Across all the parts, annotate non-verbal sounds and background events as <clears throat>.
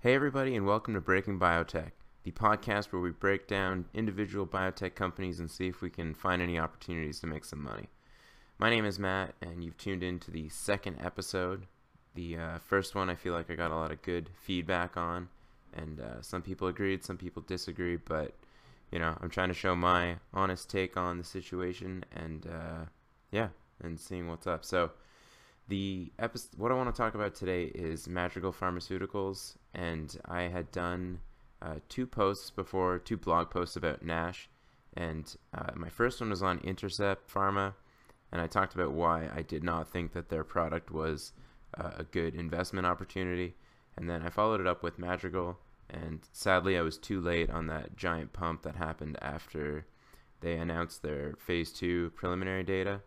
Hey, everybody, and welcome to Breaking Biotech, the podcast where we break down individual biotech companies and see if we can find any opportunities to make some money. My name is Matt, and you've tuned in to the second episode. The uh, first one, I feel like I got a lot of good feedback on, and uh, some people agreed, some people disagreed, but you know, I'm trying to show my honest take on the situation, and uh, yeah, and seeing what's up. So, the episode, what I want to talk about today is Madrigal Pharmaceuticals, and I had done uh, two posts before, two blog posts about Nash, and uh, my first one was on Intercept Pharma, and I talked about why I did not think that their product was uh, a good investment opportunity, and then I followed it up with Madrigal, and sadly I was too late on that giant pump that happened after they announced their phase two preliminary data.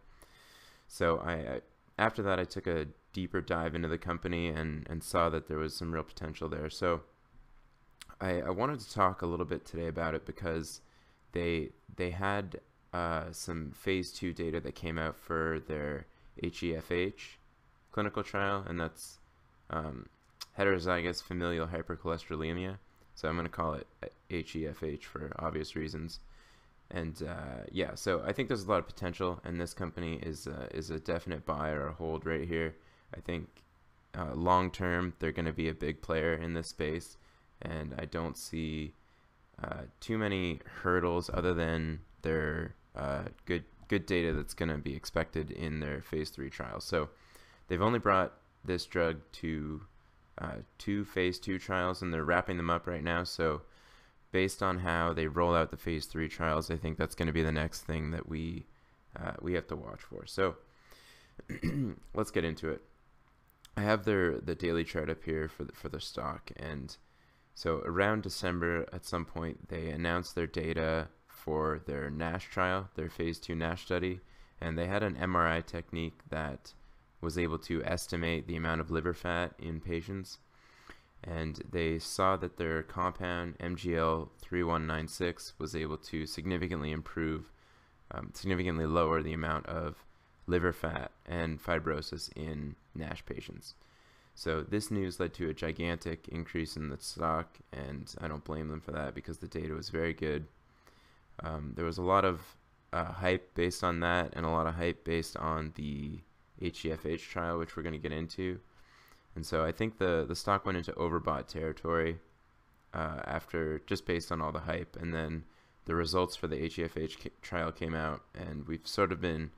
So I, after that, I took a deeper dive into the company and, and saw that there was some real potential there. So I, I wanted to talk a little bit today about it because they they had uh, some phase two data that came out for their HEFH clinical trial, and that's um, heterozygous familial hypercholesterolemia. So I'm going to call it HEFH for obvious reasons and uh, yeah, so I think there's a lot of potential, and this company is uh, is a definite buy or a hold right here. I think uh, long term they're going to be a big player in this space, and I don't see uh, too many hurdles other than their uh, good good data that's going to be expected in their phase three trials. So they've only brought this drug to uh, two phase two trials, and they're wrapping them up right now. So based on how they roll out the phase three trials, I think that's going to be the next thing that we uh, we have to watch for. So <clears throat> let's get into it. I have their the daily chart up here for the, for the stock, and so around December at some point they announced their data for their NASH trial, their phase two NASH study, and they had an MRI technique that was able to estimate the amount of liver fat in patients and they saw that their compound MGL 3196 was able to significantly improve, um, significantly lower the amount of liver fat and fibrosis in NASH patients. So this news led to a gigantic increase in the stock, and I don't blame them for that because the data was very good. Um, there was a lot of uh, hype based on that, and a lot of hype based on the HEFH trial, which we're going to get into. And so I think the the stock went into overbought territory uh, after just based on all the hype, and then the results for the HEFH trial came out, and we've sort of been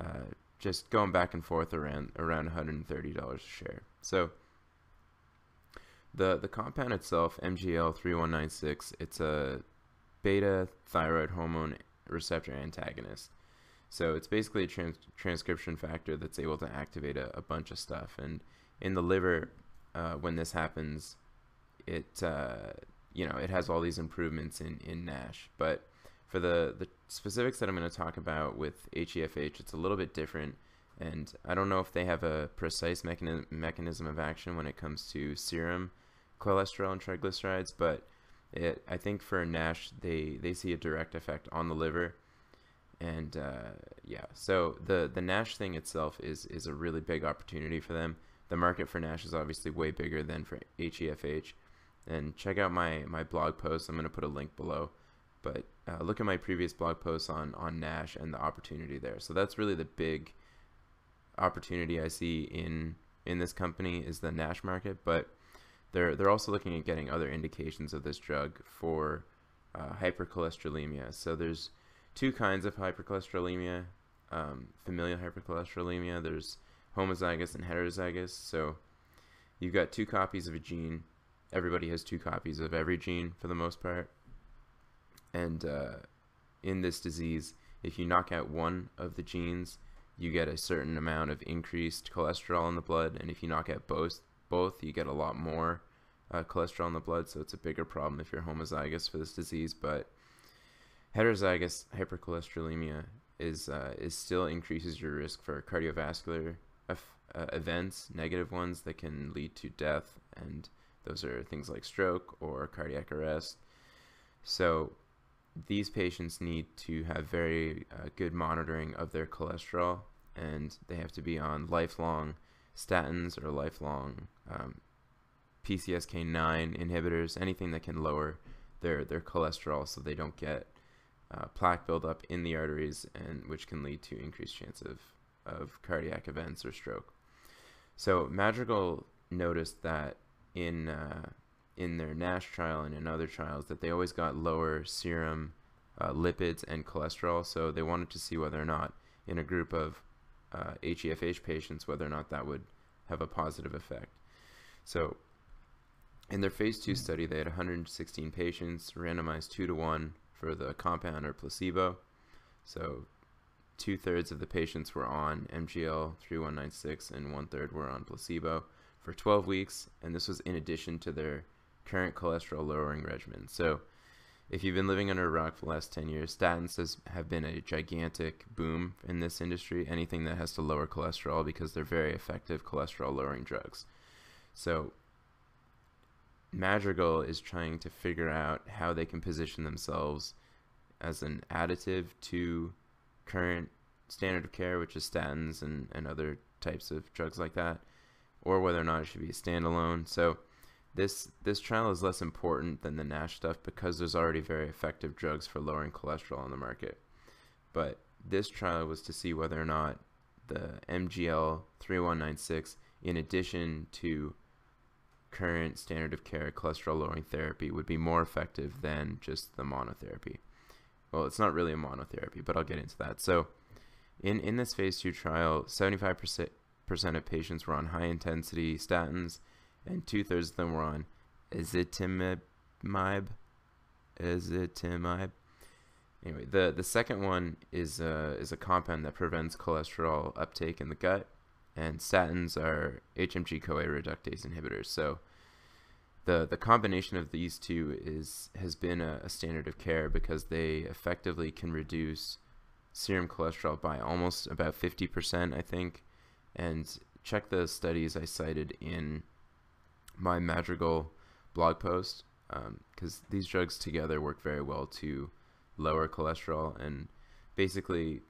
uh, just going back and forth around around $130 a share. So the the compound itself, MGL 3196, it's a beta thyroid hormone receptor antagonist. So it's basically a trans- transcription factor that's able to activate a, a bunch of stuff, and in the liver uh, when this happens, it uh, you know it has all these improvements in in NASH. But for the the specifics that I'm going to talk about with HEFH, it's a little bit different. And I don't know if they have a precise mechanism mechanism of action when it comes to serum cholesterol and triglycerides, but it, I think for NASH they they see a direct effect on the liver and uh, yeah so the the nash thing itself is is a really big opportunity for them the market for Nash is obviously way bigger than for HEFH. And check out my, my blog post. I'm going to put a link below. But uh, look at my previous blog posts on, on Nash and the opportunity there. So that's really the big opportunity I see in in this company is the Nash market. But they're they're also looking at getting other indications of this drug for uh, hypercholesterolemia. So there's two kinds of hypercholesterolemia. Um, familial hypercholesterolemia. There's homozygous and heterozygous. So you've got two copies of a gene. Everybody has two copies of every gene for the most part. And uh, in this disease, if you knock out one of the genes, you get a certain amount of increased cholesterol in the blood. And if you knock out both, both you get a lot more uh, cholesterol in the blood. So it's a bigger problem if you're homozygous for this disease. But heterozygous hypercholesterolemia is uh, is still increases your risk for cardiovascular uh, events, negative ones that can lead to death, and those are things like stroke or cardiac arrest. So these patients need to have very uh, good monitoring of their cholesterol, and they have to be on lifelong statins or lifelong um, PCSK9 inhibitors, anything that can lower their their cholesterol so they don't get uh, plaque buildup in the arteries and which can lead to increased chance of, of cardiac events or stroke. So Madrigal noticed that in uh, in their NASH trial and in other trials that they always got lower serum uh, lipids and cholesterol. So they wanted to see whether or not in a group of uh, HeFH patients whether or not that would have a positive effect. So in their phase two study, they had 116 patients randomized two to one for the compound or placebo. So two thirds of the patients were on MGL 3196 and one third were on placebo for 12 weeks. And this was in addition to their current cholesterol lowering regimen. So if you've been living under a rock for the last 10 years, statins has, have been a gigantic boom in this industry. Anything that has to lower cholesterol because they're very effective cholesterol lowering drugs. So Madrigal is trying to figure out how they can position themselves as an additive to current standard of care, which is statins and, and other types of drugs like that, or whether or not it should be a standalone. So this this trial is less important than the NASH stuff because there's already very effective drugs for lowering cholesterol on the market. But this trial was to see whether or not the MGL 3196, in addition to current standard of care cholesterol lowering therapy, would be more effective than just the monotherapy. Well, it's not really a monotherapy, but I'll get into that. So, in, in this phase two trial, 75% of patients were on high intensity statins and two thirds of them were on ezetimibe. Ezetimibe. Anyway, the the second one is uh, is a compound that prevents cholesterol uptake in the gut, and statins are HMG CoA reductase inhibitors. So the the combination of these two is has been a, a, standard of care because they effectively can reduce serum cholesterol by almost about 50%, I think. And check the studies I cited in my Madrigal blog post because um, these drugs together work very well to lower cholesterol. And basically,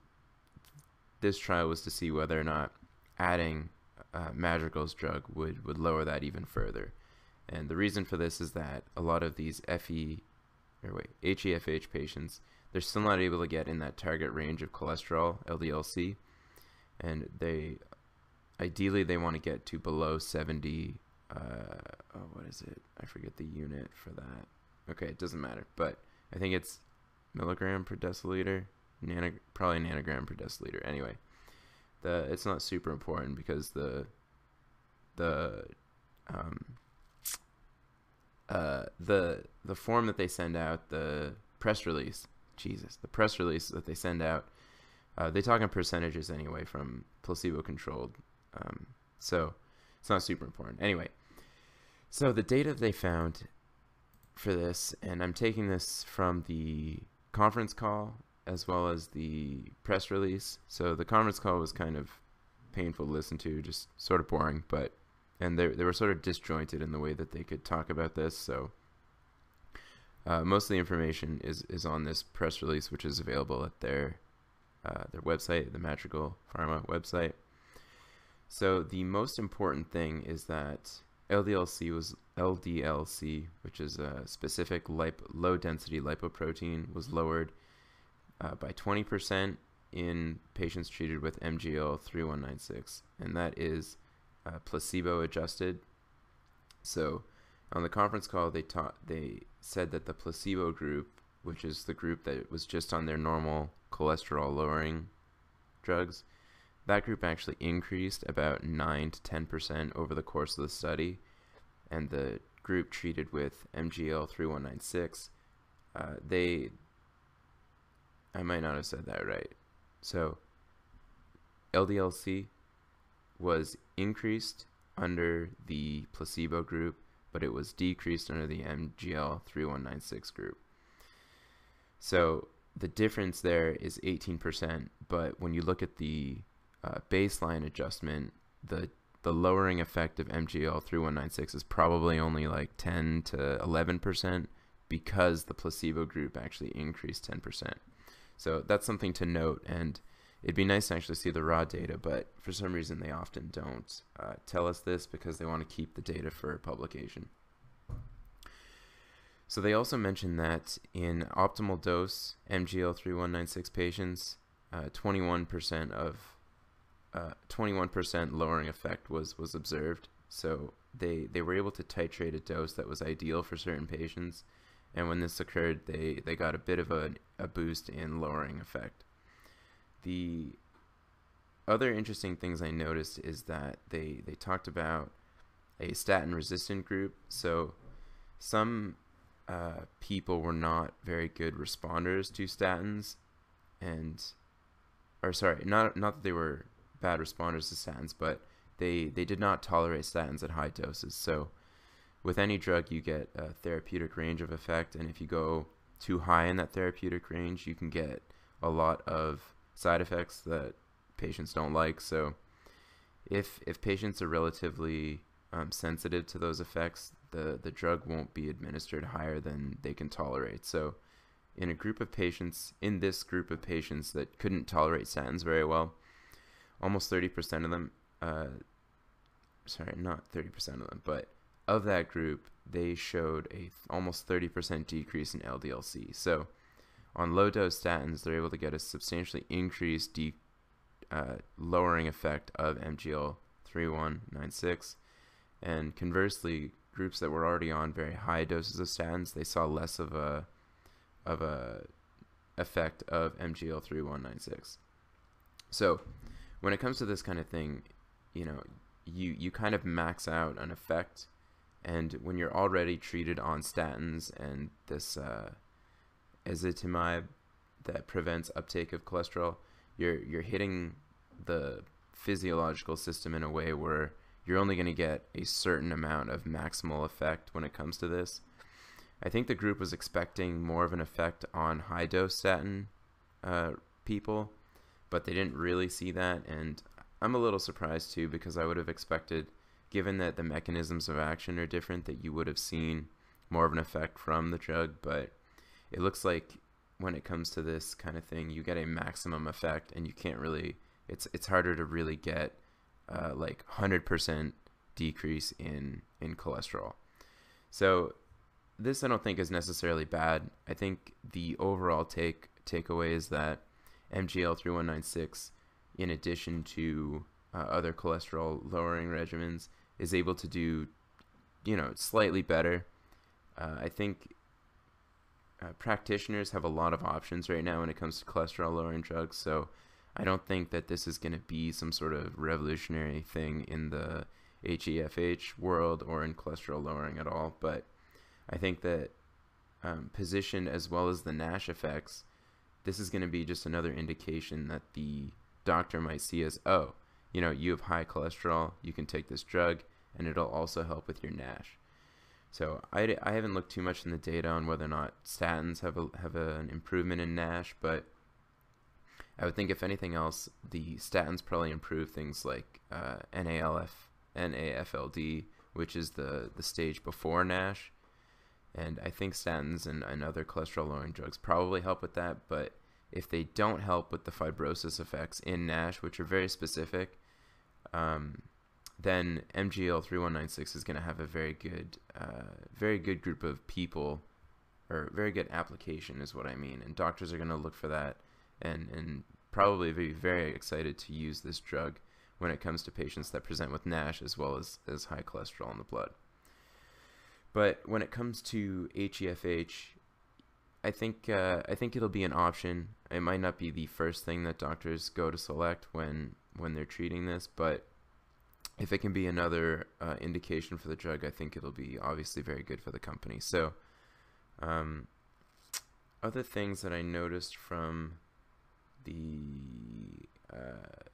this trial was to see whether or not adding uh, Madrigal's drug would, would lower that even further. And the reason for this is that a lot of these FE or wait, HeFH patients, they're still not able to get in that target range of cholesterol, LDLC, and they ideally they want to get to below 70 uh, oh, what is it? I forget the unit for that. Okay, it doesn't matter, but I think it's milligram per deciliter, nano, probably nanogram per deciliter. Anyway, the it's not super important because the the um, uh, the the form that they send out, the press release, Jesus, the press release that they send out, uh, they talk in percentages anyway from placebo controlled. Um, so it's not super important. Anyway, so the data they found for this, and I'm taking this from the conference call as well as the press release. So the conference call was kind of painful to listen to, just sort of boring, but and they they were sort of disjointed in the way that they could talk about this. So uh, most of the information is is on this press release, which is available at their uh, their website, the Madrigal Pharma website. So the most important thing is that LDLC was LDLC, which is a specific low density lipoprotein, was lowered uh, by 20% in patients treated with MGL 3196, and that is uh, placebo adjusted. So on the conference call, they taught they said that the placebo group, which is the group that was just on their normal cholesterol lowering drugs, that group actually increased about 9 to 10% over the course of the study. And the group treated with MGL 3196, uh, they, I might not have said that right. So, LDLC was increased under the placebo group, but it was decreased under the MGL 3196 group. So, the difference there is 18%, but when you look at the uh, baseline adjustment, the the lowering effect of MGL 3196 is probably only like 10 to 11% because the placebo group actually increased 10%. So that's something to note. And it'd be nice to actually see the raw data, but for some reason they often don't uh, tell us this because they want to keep the data for publication. So they also mentioned that in optimal dose MGL 3196 patients, 21% uh, of 21% uh, lowering effect was was observed. So they they were able to titrate a dose that was ideal for certain patients, and when this occurred, they they got a bit of a, a boost in lowering effect. The other interesting things I noticed is that they they talked about a statin resistant group. So some uh, people were not very good responders to statins, and or sorry, not not that they were bad responders to statins, but they they did not tolerate statins at high doses. So with any drug, you get a therapeutic range of effect, and if you go too high in that therapeutic range, you can get a lot of side effects that patients don't like. So if if patients are relatively um, sensitive to those effects, the the drug won't be administered higher than they can tolerate. So in a group of patients, in this group of patients that couldn't tolerate statins very well, almost 30% of them, uh, sorry, not 30% of them, but of that group, they showed a th- almost 30% decrease in LDL-C. So on low dose statins, they're able to get a substantially increased de- uh, lowering effect of MGL 3196. And conversely, groups that were already on very high doses of statins, they saw less of a of a effect of MGL 3196. So when it comes to this kind of thing, you know, you you kind of max out an effect, and when you're already treated on statins and this uh, ezetimibe that prevents uptake of cholesterol, you're you're hitting the physiological system in a way where you're only going to get a certain amount of maximal effect when it comes to this. I think the group was expecting more of an effect on high dose statin uh, people, but they didn't really see that. And I'm a little surprised too because I would have expected, given that the mechanisms of action are different, that you would have seen more of an effect from the drug. But it looks like when it comes to this kind of thing, you get a maximum effect, and you can't really. It's it's harder to really get uh, like 100% decrease in in cholesterol. So this I don't think is necessarily bad. I think the overall take takeaway is that MGL 3196, in addition to uh, other cholesterol lowering regimens, is able to do, you know, slightly better. Uh, I think uh, practitioners have a lot of options right now when it comes to cholesterol lowering drugs, so I don't think that this is going to be some sort of revolutionary thing in the HEFH world or in cholesterol lowering at all. But I think that um, as well as the NASH effects, this is going to be just another indication that the doctor might see as, oh, you know, you have high cholesterol, you can take this drug, and it'll also help with your NASH. So I, I haven't looked too much in the data on whether or not statins have a, have a, an improvement in NASH, but I would think if anything else, the statins probably improve things like uh, NALF, NAFLD, which is the, the stage before NASH, and I think statins and, and other cholesterol lowering drugs probably help with that. But if they don't help with the fibrosis effects in NASH, which are very specific, um, then MGL 3196 is going to have a very good, uh, very good group of people, or very good application is what I mean. And doctors are going to look for that, and and probably be very excited to use this drug when it comes to patients that present with NASH as well as, as high cholesterol in the blood. But when it comes to HEFH, I think uh, I think it'll be an option. It might not be the first thing that doctors go to select when when they're treating this, but if it can be another uh, indication for the drug, I think it'll be obviously very good for the company. So, um, other things that I noticed from the uh,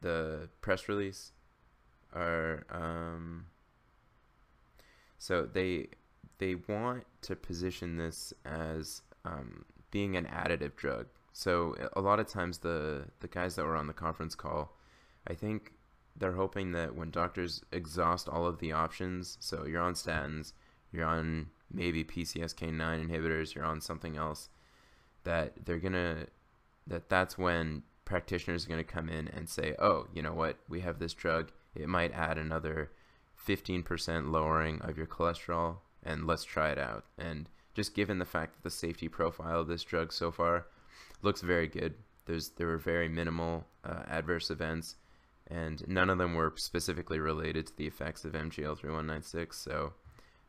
the press release are um, so they they want to position this as um, being an additive drug. So a lot of times the the guys that were on the conference call, I think they're hoping that when doctors exhaust all of the options, so you're on statins, you're on maybe PCSK9 inhibitors, you're on something else, that they're gonna that that's when practitioners are to come in and say, oh, you know what, we have this drug. It might add another 15% lowering of your cholesterol, and let's try it out. And just given the fact that the safety profile of this drug so far looks very good, there's there were very minimal uh, adverse events, and none of them were specifically related to the effects of MGL3196. So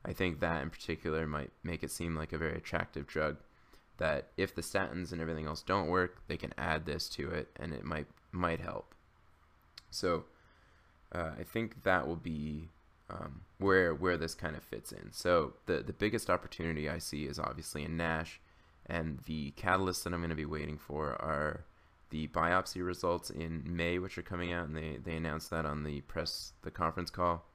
I think that in particular might make it seem like a very attractive drug. That if the statins and everything else don't work, they can add this to it, and it might might help. So uh, I think that will be um, where where this kind of fits in. So the the biggest opportunity I see is obviously in NASH, and the catalysts that I'm going to be waiting for are the biopsy results in May, which are coming out, and they they announced that on the press the conference call.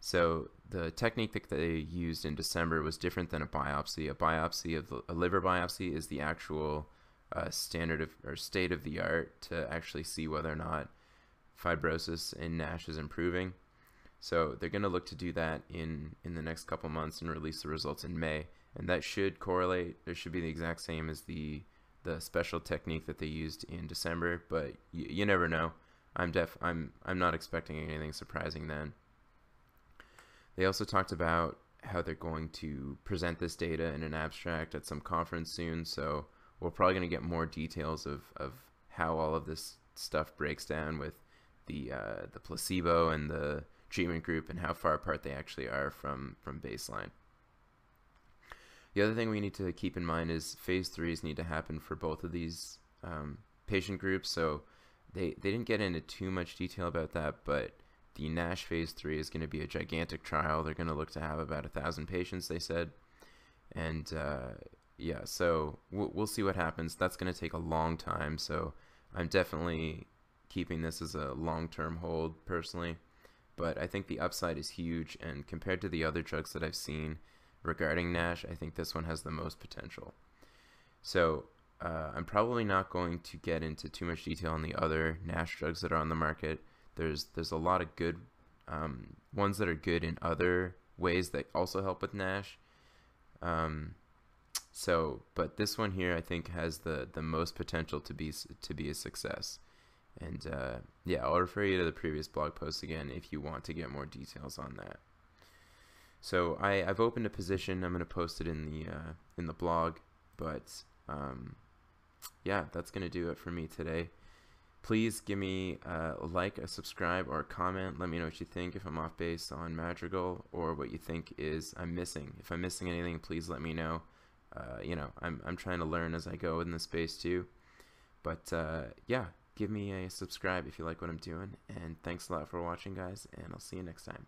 So the technique that they used in December was different than a biopsy. A biopsy of the, a liver biopsy is the actual uh, standard of or state of the art to actually see whether or not fibrosis in NASH is improving. So they're going to look to do that in in the next couple months and release the results in May, and that should correlate. It should be the exact same as the the special technique that they used in December, but you, never know. I'm def I'm I'm not expecting anything surprising then. They also talked about how they're going to present this data in an abstract at some conference soon, so we're probably going to get more details of, of how all of this stuff breaks down with the uh, the placebo and the treatment group and how far apart they actually are from from baseline. The other thing we need to keep in mind is phase threes need to happen for both of these um, patient groups. So they they didn't get into too much detail about that, but the NASH phase three is going to be a gigantic trial. They're going to look to have about a thousand patients, they said, and uh, yeah, so we'll, we'll see what happens. That's going to take a long time, so I'm definitely keeping this as a long-term hold personally but I think the upside is huge. And compared to the other drugs that I've seen regarding NASH, I think this one has the most potential. So uh, I'm probably not going to get into too much detail on the other NASH drugs that are on the market. There's there's a lot of good um, ones that are good in other ways that also help with NASH. Um, so, but this one here I think has the the most potential to be to be a success. And uh, yeah, I'll refer you to the previous blog post again if you want to get more details on that. So I, I've opened a position. I'm going to post it in the uh, in the blog. But um, yeah, that's going to do it for me today. Please give me a like, a subscribe, or a comment. Let me know what you think if I'm off base on Madrigal or what you think is I'm missing. If I'm missing anything, please let me know. Uh, you know, I'm, I'm trying to learn as I go in this space too. But uh, yeah, give me a subscribe if you like what I'm doing. And thanks a lot for watching, guys, and I'll see you next time.